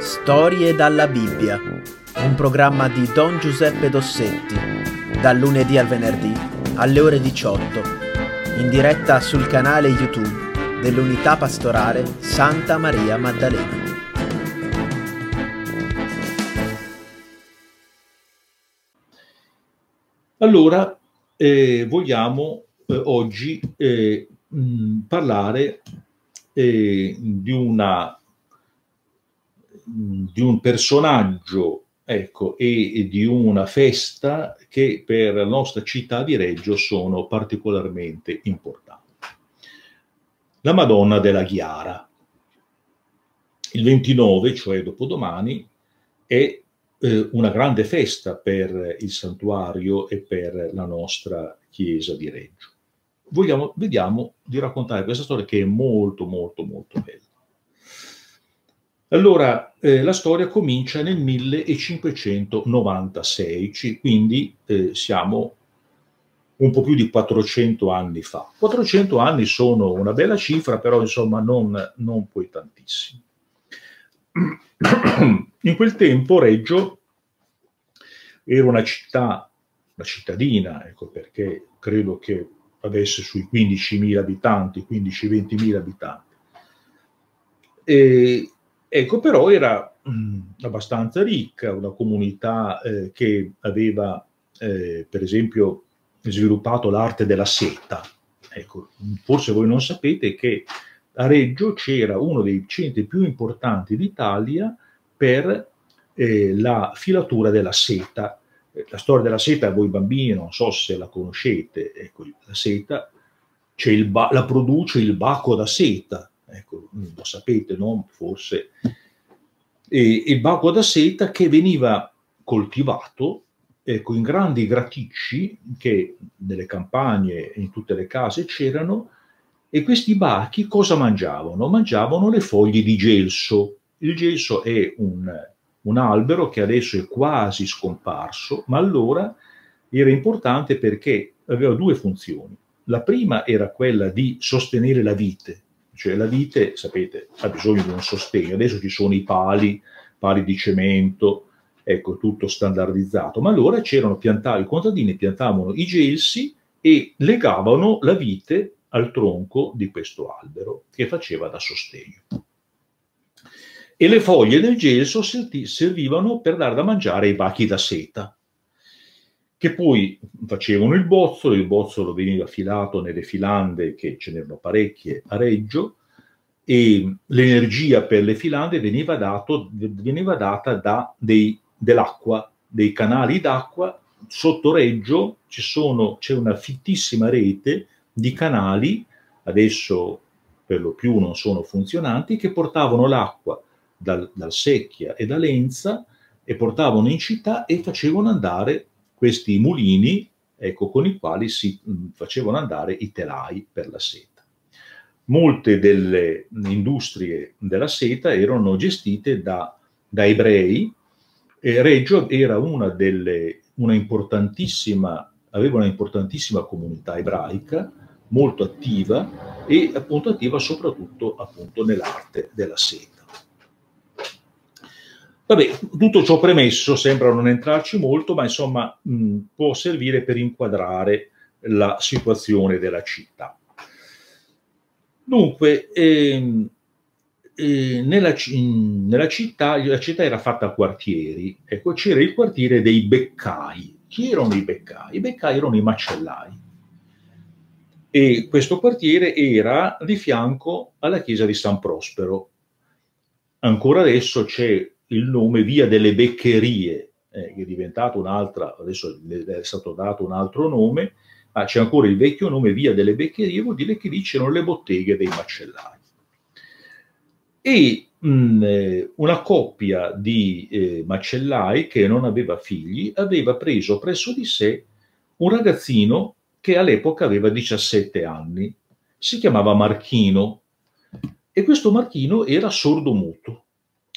Storie dalla Bibbia, un programma di Don Giuseppe Dossetti, dal lunedì al venerdì alle ore 18, in diretta sul canale YouTube dell'Unità Pastorale Santa Maria Maddalena. Allora, eh, vogliamo eh, oggi eh, mh, parlare eh, di, una, di un personaggio ecco, e, e, di una festa che per la nostra città di Reggio sono particolarmente importanti. La Madonna della Ghiara. Il 29, cioè dopodomani, è eh, una grande festa per il santuario e per la nostra chiesa di Reggio. Vogliamo, vediamo di raccontare questa storia che è molto, molto, molto bella. Allora, eh, la storia comincia nel 1596, quindi eh, siamo un po' più di 400 anni fa. 400 anni sono una bella cifra, però insomma non, non poi tantissimi. In quel tempo Reggio era una città, una cittadina, ecco perché credo che avesse sui 15.000 abitanti, 15-20.000 abitanti. E, ecco, però era mh, abbastanza ricca, una comunità eh, che aveva, eh, per esempio, sviluppato l'arte della seta. Ecco, forse voi non sapete che a Reggio c'era uno dei centri più importanti d'Italia per eh, la filatura della seta la storia della seta, voi bambini non so se la conoscete, ecco, la seta ba- la produce il baco da seta, ecco, lo sapete, no? Forse. E, il baco da seta che veniva coltivato ecco, in grandi graticci che nelle campagne in tutte le case c'erano e questi bachi cosa mangiavano? Mangiavano le foglie di gelso. Il gelso è un un albero che adesso è quasi scomparso, ma allora era importante perché aveva due funzioni. La prima era quella di sostenere la vite, cioè la vite, sapete, ha bisogno di un sostegno. Adesso ci sono i pali, pali di cemento, ecco, tutto standardizzato, ma allora c'erano piantati, i contadini piantavano i gelsi e legavano la vite al tronco di questo albero che faceva da sostegno. E le foglie del gelso servivano per dare da mangiare ai bachi da seta, che poi facevano il bozzolo, il bozzolo veniva filato nelle filande, che ce n'erano parecchie a Reggio, e l'energia per le filande veniva, dato, veniva data da dei, dell'acqua, dei canali d'acqua. Sotto Reggio sono, c'è una fittissima rete di canali, adesso per lo più non sono funzionanti, che portavano l'acqua dal, dal Secchia e da Lenza e portavano in città e facevano andare questi mulini ecco, con i quali si mh, facevano andare i telai per la seta. Molte delle industrie della seta erano gestite da, da ebrei e Reggio era una delle, una importantissima, aveva una importantissima comunità ebraica molto attiva e appunto attiva soprattutto appunto nell'arte della seta. Vabbè, tutto ciò premesso sembra non entrarci molto, ma insomma mh, può servire per inquadrare la situazione della città. Dunque, ehm, eh, nella, in, nella, città, la città era fatta a quartieri, ecco, c'era il quartiere dei beccai. Chi erano i beccai? I beccai erano i macellai. E questo quartiere era di fianco alla chiesa di San Prospero. Ancora adesso c'è il nome Via delle Beccherie, eh, che è diventato un'altra, adesso è stato dato un altro nome, ma c'è ancora il vecchio nome Via delle Beccherie, vuol dire che lì c'erano le botteghe dei macellai. E mh, eh, una coppia di eh, macellai che non aveva figli aveva preso presso di sé un ragazzino che all'epoca aveva 17 anni, si chiamava Marchino. E questo Marchino era sordo muto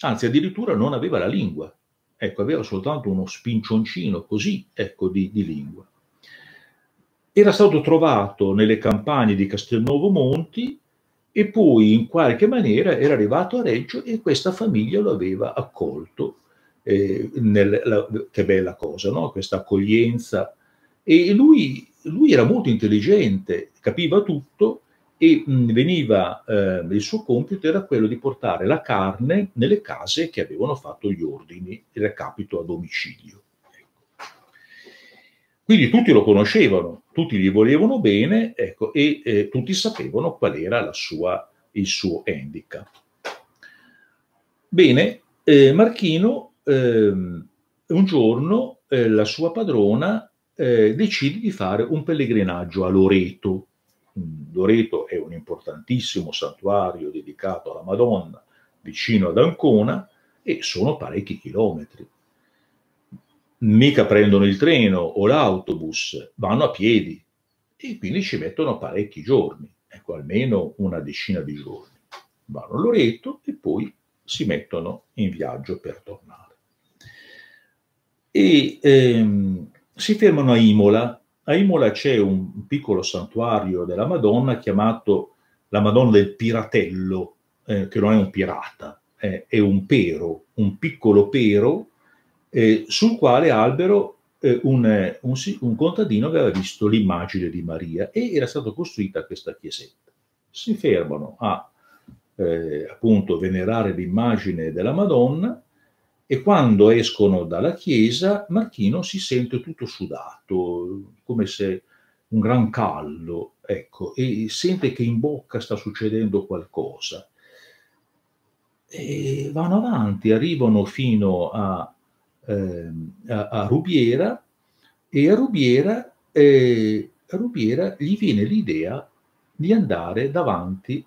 anzi addirittura non aveva la lingua, ecco, aveva soltanto uno spincioncino così, ecco, di, di lingua. Era stato trovato nelle campagne di Castelnuovo Monti e poi in qualche maniera era arrivato a Reggio e questa famiglia lo aveva accolto. Eh, nel, la, che bella cosa, no? questa accoglienza. E lui, lui, era molto intelligente, capiva tutto e mh, veniva, eh, il suo compito era quello di portare la carne nelle case che avevano fatto gli ordini, il recapito a domicilio. Quindi tutti lo conoscevano, tutti gli volevano bene ecco, e eh, tutti sapevano qual era sua, il suo handicap. Bene, eh, Marchino eh, un giorno eh, la sua padrona eh, decide di fare un pellegrinaggio a Loreto. Loreto è un importantissimo santuario dedicato alla Madonna vicino ad Ancona e sono parecchi chilometri mica prendono il treno o l'autobus, vanno a piedi e quindi ci mettono parecchi giorni, ecco almeno una decina di giorni. Vanno a Loreto e poi si mettono in viaggio per tornare. E ehm, si fermano a Imola. A Imola c'è un piccolo santuario della Madonna chiamato la Madonna del Piratello, eh, che non è un pirata, eh, è un pero, un piccolo pero eh, sul quale Albero, eh, un, un, un, contadino, aveva visto l'immagine di Maria e era stata costruita questa chiesetta. Si fermano a eh, appunto venerare l'immagine della Madonna e quando escono dalla chiesa Marchino si sente tutto sudato, come se un gran caldo, ecco, e sente che in bocca sta succedendo qualcosa. E vanno avanti, arrivano fino a eh, a, a, Rubiera e a Rubiera, eh, a Rubiera gli viene l'idea di andare davanti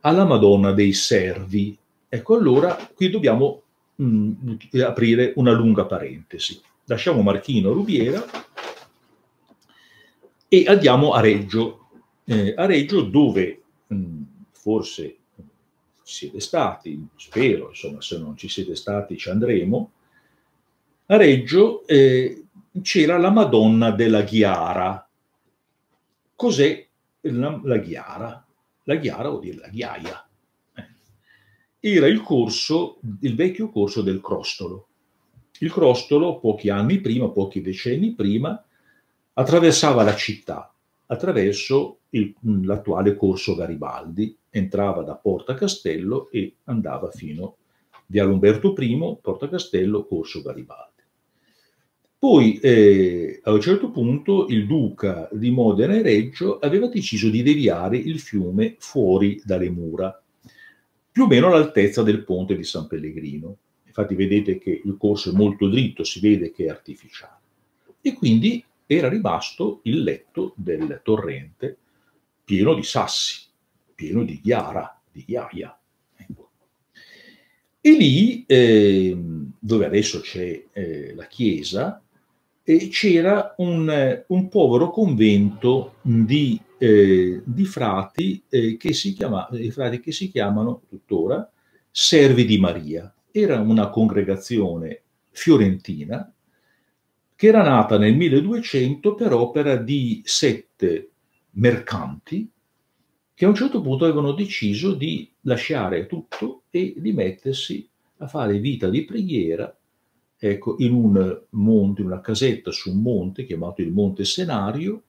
alla Madonna dei Servi. Ecco, allora qui dobbiamo mh, mm, aprire una lunga parentesi. Lasciamo Marchino Rubiera e andiamo a Reggio. Eh, a Reggio dove mh, mm, forse siete stati, spero, insomma, se non ci siete stati ci andremo, a Reggio eh, c'era la Madonna della Ghiara. Cos'è la, la Ghiara? La Ghiara vuol dire la ghiaia. Era il corso, il vecchio corso del Crostolo. Il Crostolo, pochi anni prima, pochi decenni prima, attraversava la città attraverso il, l'attuale corso Garibaldi, entrava da Porta Castello e andava fino via Umberto I, Porta Castello, corso Garibaldi. Poi eh, a un certo punto il duca di Modena e Reggio aveva deciso di deviare il fiume fuori dalle mura, più o meno all'altezza del ponte di San Pellegrino. Infatti vedete che il corso è molto dritto, si vede che è artificiale. E quindi era rimasto il letto del torrente pieno di sassi, pieno di ghiara, di ghiaia. Ecco. E lì, eh, dove adesso c'è eh, la chiesa, eh, c'era un, un, povero convento di, eh, di frati, eh, che si chiama, frati che si chiamano tuttora Servi di Maria. Era una congregazione fiorentina che era nata nel 1200 per opera di sette mercanti che a un certo punto avevano deciso di lasciare tutto e di mettersi a fare vita di preghiera ecco, in un monte, in una casetta su un monte chiamato il Monte Senario,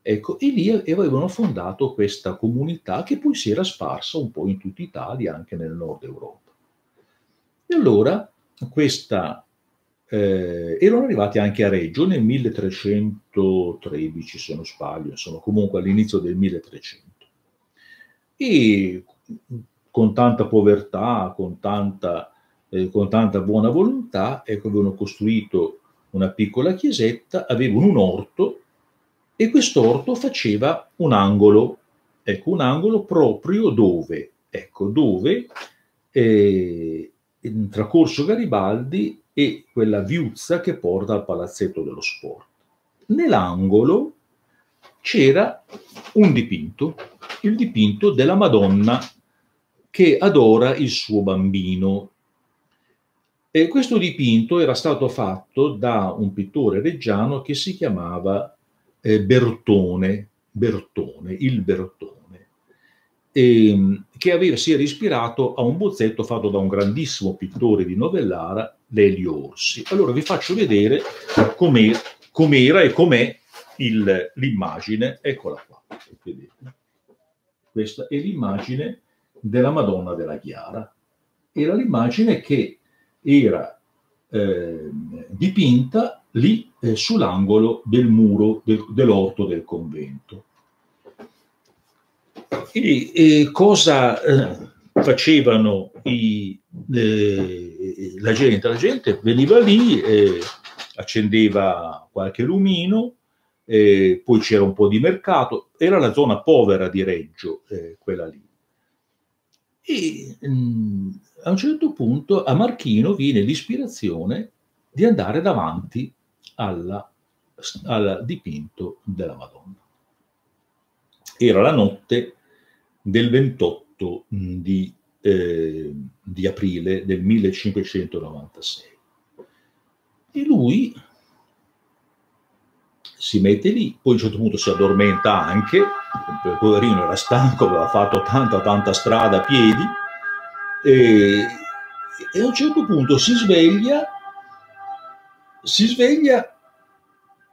ecco, e lì avevano fondato questa comunità che poi si era sparsa un po' in tutta Italia, anche nel nord Europa. E allora questa, eh, erano arrivati anche a Reggio nel 1313, se non sbaglio, insomma, comunque all'inizio del 1300. E con tanta povertà, con tanta eh, con tanta buona volontà, ecco, avevano costruito una piccola chiesetta, avevano un orto e quest'orto faceva un angolo, ecco, un angolo proprio dove, ecco, dove eh, tra Corso Garibaldi e quella viuzza che porta al palazzetto dello sport. Nell'angolo c'era un dipinto, il dipinto della Madonna che adora il suo bambino, e questo dipinto era stato fatto da un pittore reggiano che si chiamava eh, Bertone, Bertone, il Bertone. ehm, che aveva, si era ispirato a un bozzetto fatto da un grandissimo pittore di Novellara, Lelio Orsi. Allora vi faccio vedere com'era, com'era e com'è il, l'immagine, eccola qua, vedete. Questa è l'immagine della Madonna della Chiara. Era l'immagine che era eh, dipinta lì eh, sull'angolo del muro del, dell'orto del convento. E, e cosa eh, facevano i, eh, la gente? La gente veniva lì, accendeva qualche lumino, poi c'era un po' di mercato, era la zona povera di Reggio, eh, quella lì. E mh, mm, a un certo punto a Marchino viene l'ispirazione di andare davanti alla, al dipinto della Madonna. Era la notte del 28 di, eh, di aprile del 1596. E lui si mette lì, poi a un certo punto si addormenta anche, il poverino era stanco, aveva fatto tanta tanta strada a piedi, e, e a un certo punto si sveglia, si sveglia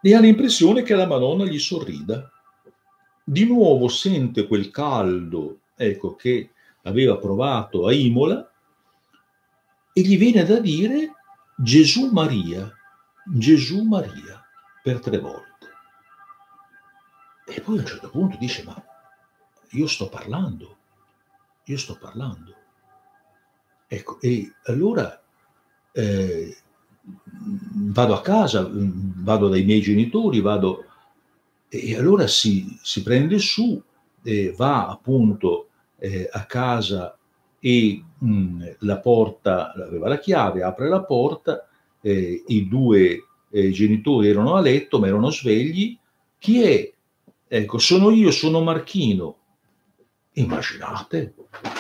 e ha l'impressione che la Madonna gli sorrida. Di nuovo sente quel caldo, ecco, che aveva provato a Imola e gli viene da dire Gesù Maria, Gesù Maria, per tre volte. E poi a un certo punto dice, ma io sto parlando, io sto parlando. Ecco, e allora eh, vado a casa, vado dai miei genitori, vado e allora si, si prende su, eh, va appunto eh, a casa e mh, mm, la porta, aveva la chiave, apre la porta, eh, i due eh, genitori erano a letto ma erano svegli, chi è? Ecco, sono io, sono Marchino. Immaginate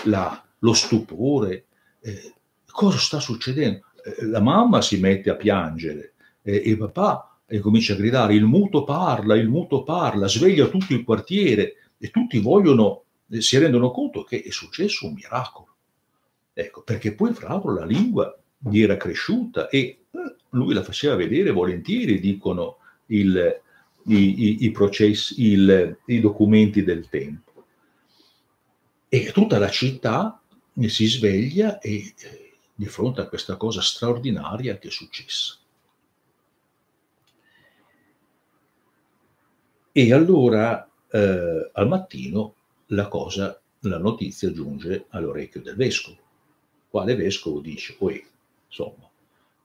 la, lo stupore, eh, cosa sta succedendo? Eh, la mamma si mette a piangere eh, e papà e comincia a gridare il muto parla, il muto parla, sveglia tutto il quartiere e tutti vogliono, eh, si rendono conto che è successo un miracolo. Ecco, perché poi fra l'altro la lingua gli era cresciuta e eh, lui la faceva vedere volentieri, dicono il, i, i, i, processi, il, i documenti del tempo. E tutta la città si sveglia e eh, di fronte a questa cosa straordinaria che è successa. E allora eh, al mattino la cosa, la notizia giunge all'orecchio del vescovo. Quale vescovo dice, insomma,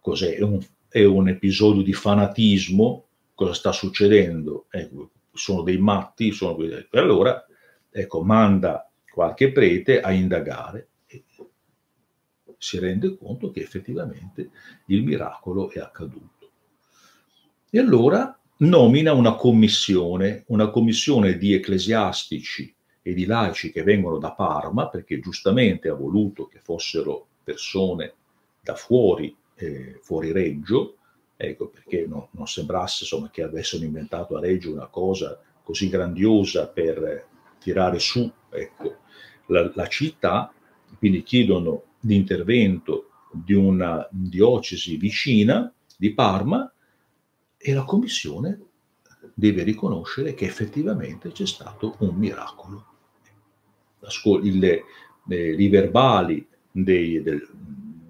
cos'è? È un, è un episodio di fanatismo? Cosa sta succedendo? Ecco, sono dei matti, sono... E allora ecco, manda qualche prete a indagare si rende conto che effettivamente il miracolo è accaduto. E allora nomina una commissione, una commissione di ecclesiastici e di laici che vengono da Parma, perché giustamente ha voluto che fossero persone da fuori, eh, fuori Reggio, ecco, perché no, non sembrasse insomma, che avessero inventato a Reggio una cosa così grandiosa per tirare su ecco, la, la città, quindi chiedono di intervento di una diocesi vicina di Parma e la commissione deve riconoscere che effettivamente c'è stato un miracolo. Il, eh, I verbali dei, del,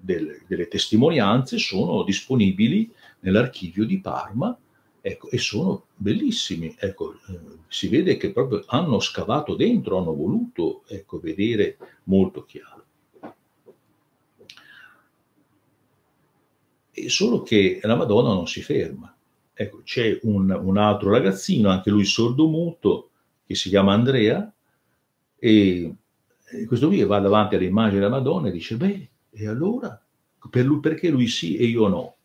del, delle testimonianze sono disponibili nell'archivio di Parma ecco, e sono bellissimi. Ecco, eh, si vede che proprio hanno scavato dentro, hanno voluto ecco, vedere molto chiaro. E solo che la Madonna non si ferma. Ecco, c'è un, un altro ragazzino, anche lui sordomuto, che si chiama Andrea, e, questo qui va davanti all'immagine della Madonna e dice, beh, e allora? Per lui, perché lui sì e io no?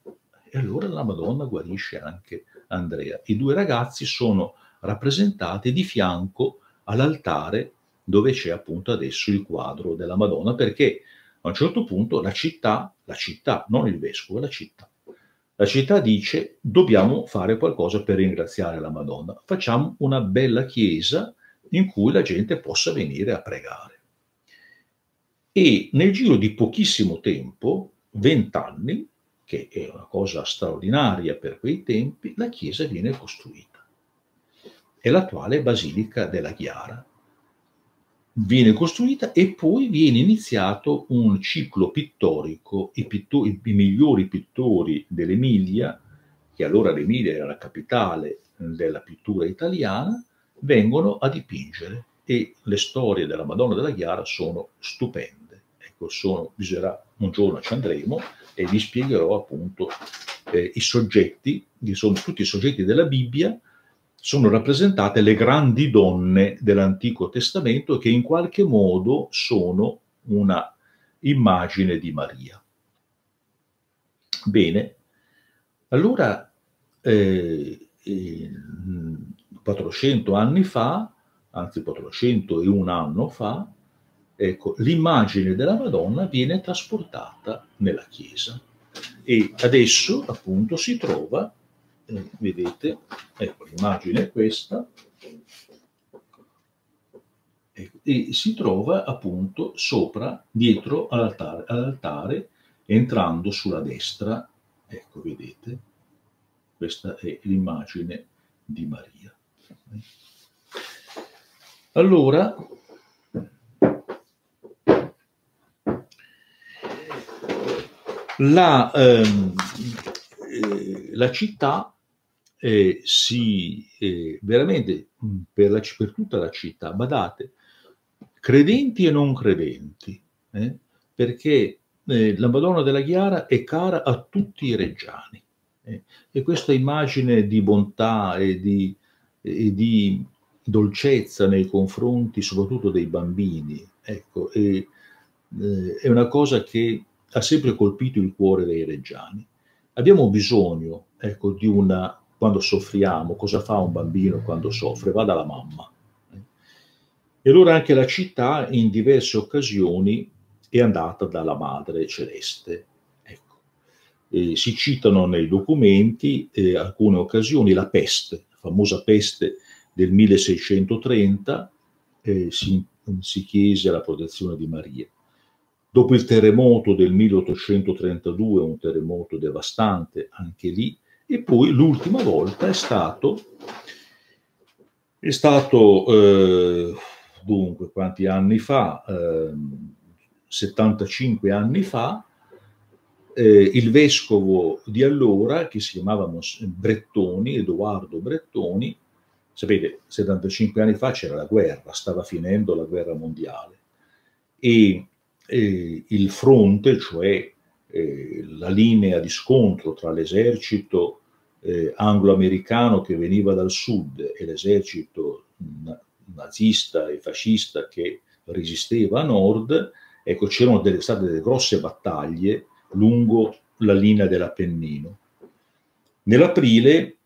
E allora la Madonna guarisce anche Andrea. I due ragazzi sono rappresentati di fianco all'altare dove c'è appunto adesso il quadro della Madonna, perché a un certo punto la città, la città, non il vescovo, la città, la città dice dobbiamo fare qualcosa per ringraziare la Madonna. Facciamo una bella chiesa in cui la gente possa venire a pregare. E nel giro di pochissimo tempo, vent'anni, che è una cosa straordinaria per quei tempi, la chiesa viene costruita. È l'attuale Basilica della Chiara. Viene costruita e poi viene iniziato un ciclo pittorico, i, pittori, i migliori pittori dell'Emilia, che allora l'Emilia era la capitale della pittura italiana, vengono a dipingere e le storie della Madonna della Chiara sono stupende. Ecco, sono, bisognerà, un giorno ci andremo e vi spiegherò appunto eh, i soggetti, sono tutti i soggetti della Bibbia, sono rappresentate le grandi donne dell'Antico Testamento che in qualche modo sono una immagine di Maria. Bene, allora eh, 400 anni fa, anzi 401 anno fa, ecco, l'immagine della Madonna viene trasportata nella Chiesa. E adesso appunto si trova, eh, vedete, ecco l'immagine è questa, e, e si trova appunto sopra, dietro all'altare, all'altare, entrando sulla destra, ecco vedete, questa è l'immagine di Maria. Allora, la, ehm, eh, la città eh, si eh, veramente per, la, per, tutta la città, badate, credenti e non credenti, eh, perché eh, la Madonna della Chiara è cara a tutti i reggiani. E questa immagine di bontà e di, e di, dolcezza nei confronti soprattutto dei bambini, ecco, eh, è una cosa che ha sempre colpito il cuore dei reggiani. Abbiamo bisogno, ecco, di una, quando soffriamo, cosa fa un bambino quando soffre? Va dalla mamma. E allora anche la città in diverse occasioni è andata dalla Madre Celeste eh, si citano nei documenti eh, alcune occasioni, la peste, la famosa peste del 1630, eh, si, si chiese la protezione di Maria. Dopo il terremoto del 1832, un terremoto devastante anche lì, e poi l'ultima volta è stato, è stato eh, dunque, quanti anni fa? Eh, 75 anni fa, eh, il vescovo di allora, che si chiamava Brettoni, Edoardo Brettoni, sapete, 75 anni fa c'era la guerra, stava finendo la guerra mondiale e eh, il fronte, cioè eh, la linea di scontro tra l'esercito eh, anglo-americano che veniva dal sud e l'esercito nazista e fascista che resisteva a nord, ecco, c'erano delle, state delle grosse battaglie lungo la linea dell'Appennino. Nell'aprile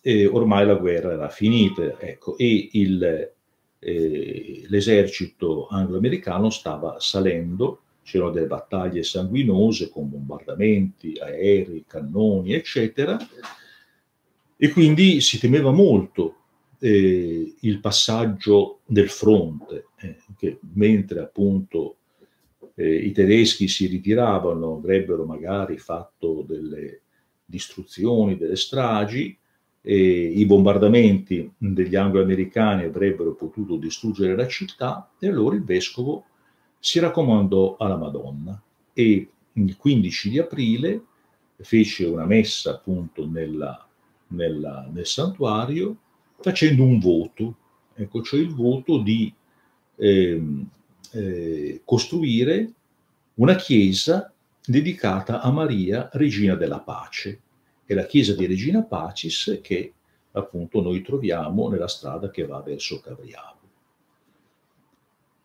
eh, ormai la guerra era finita ecco, e il, eh, l'esercito anglo-americano stava salendo, c'erano delle battaglie sanguinose con bombardamenti, aerei, cannoni, eccetera, e quindi si temeva molto eh, il passaggio del fronte, eh, che mentre appunto eh, i tedeschi si ritiravano, avrebbero magari fatto delle distruzioni, delle stragi, i bombardamenti degli anglo-americani avrebbero potuto distruggere la città e allora il vescovo si raccomandò alla Madonna e il 15 di aprile fece una messa appunto nella, nella, nel santuario facendo un voto, ecco, cioè il voto di eh, eh, costruire una chiesa dedicata a Maria, regina della pace. È la chiesa di Regina Pacis che appunto noi troviamo nella strada che va verso Cavriavo.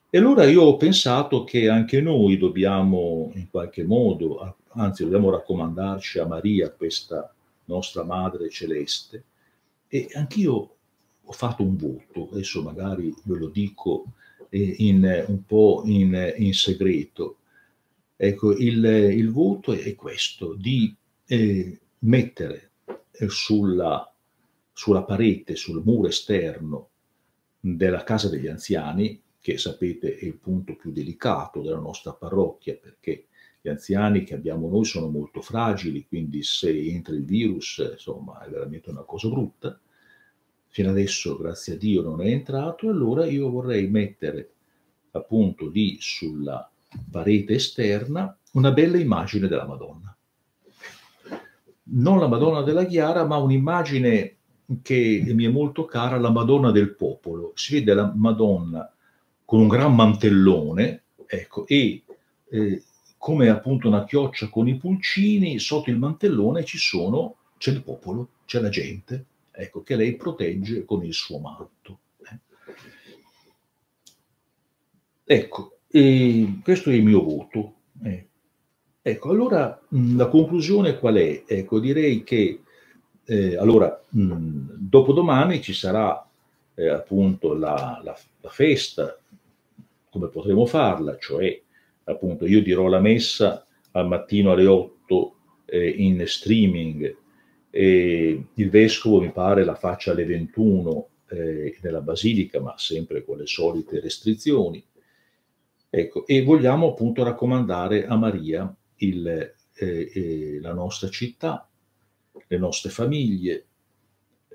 E allora io ho pensato che anche noi dobbiamo in qualche modo, anzi dobbiamo raccomandarci a Maria, questa nostra Madre Celeste, e anch'io ho fatto un voto, adesso magari ve lo dico in, un po' in, in segreto. Ecco, il, il, voto è questo, di eh, mettere sulla, sulla parete, sul muro esterno della casa degli anziani, che sapete è il punto più delicato della nostra parrocchia, perché gli anziani che abbiamo noi sono molto fragili, quindi se entra il virus, insomma, è veramente una cosa brutta. Fino adesso, grazie a Dio, non è entrato, allora io vorrei mettere appunto lì sulla parete esterna una bella immagine della Madonna. Non la Madonna della Chiara, ma un'immagine che mi è molto cara, la Madonna del popolo. Si vede la Madonna con un gran mantellone, ecco, e eh, come appunto una chioccia con i pulcini, sotto il mantellone ci sono, c'è il popolo, c'è la gente, ecco, che lei protegge con il suo manto. Eh. Ecco, questo è il mio voto. Eh. Ecco, allora mh, la conclusione qual è? Ecco, direi che eh, allora, mh, dopodomani ci sarà eh, appunto la, la, la, festa, come potremo farla, cioè appunto io dirò la messa al mattino alle 8 eh, in streaming e il vescovo mi pare la faccia alle 21 eh, nella basilica, ma sempre con le solite restrizioni. Ecco, e vogliamo appunto raccomandare a Maria il, eh, eh, la nostra città, le nostre famiglie,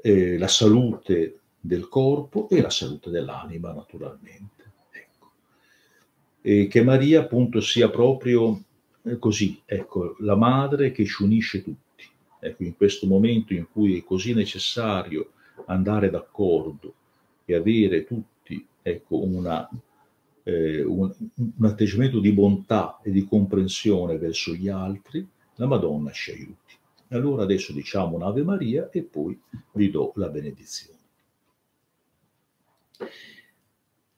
eh, la salute del corpo e la salute dell'anima, naturalmente. Ecco. E che Maria appunto sia proprio eh, così, ecco, la madre che ci unisce tutti. Ecco, in questo momento in cui è così necessario andare d'accordo e avere tutti ecco, una eh, un, un, atteggiamento di bontà e di comprensione verso gli altri, la Madonna ci aiuti. Allora adesso diciamo un'Ave Maria e poi vi do la benedizione.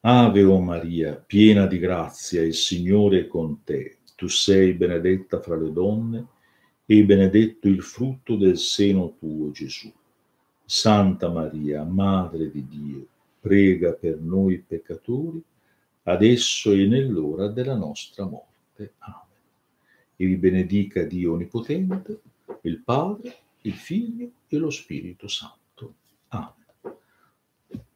Ave o Maria, piena di grazia, il Signore è con te. Tu sei benedetta fra le donne e benedetto il frutto del seno tuo, Gesù. Santa Maria, Madre di Dio, prega per noi peccatori, adesso e nell'ora della nostra morte. Amen. E vi benedica Dio Onnipotente, il Padre, il Figlio e lo Spirito Santo. Amen.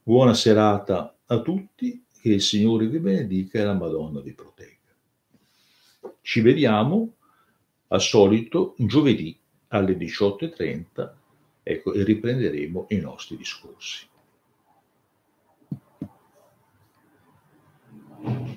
Buona serata a tutti, che il Signore vi benedica e la Madonna vi protegga. Ci vediamo al solito giovedì alle 18.30 ecco, e riprenderemo i nostri discorsi. Thank you.